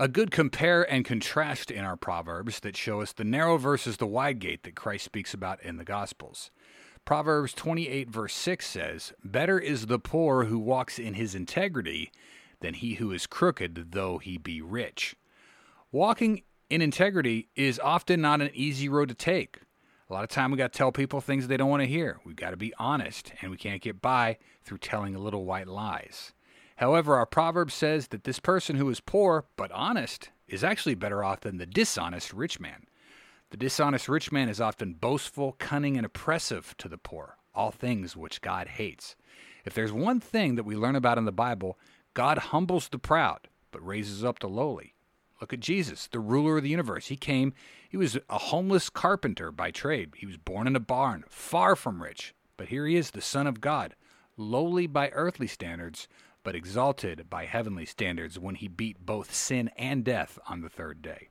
A good compare and contrast in our Proverbs that show us the narrow versus the wide gate that Christ speaks about in the Gospels. Proverbs 28, verse 6 says, Better is the poor who walks in his integrity than he who is crooked, though he be rich. Walking in integrity is often not an easy road to take. A lot of time we got to tell people things they don't want to hear. We've got to be honest, and we can't get by through telling little white lies. However, our proverb says that this person who is poor but honest is actually better off than the dishonest rich man. The dishonest rich man is often boastful, cunning, and oppressive to the poor, all things which God hates. If there's one thing that we learn about in the Bible, God humbles the proud but raises up the lowly. Look at Jesus, the ruler of the universe. He came, he was a homeless carpenter by trade. He was born in a barn, far from rich. But here he is, the Son of God, lowly by earthly standards, but exalted by heavenly standards when he beat both sin and death on the third day.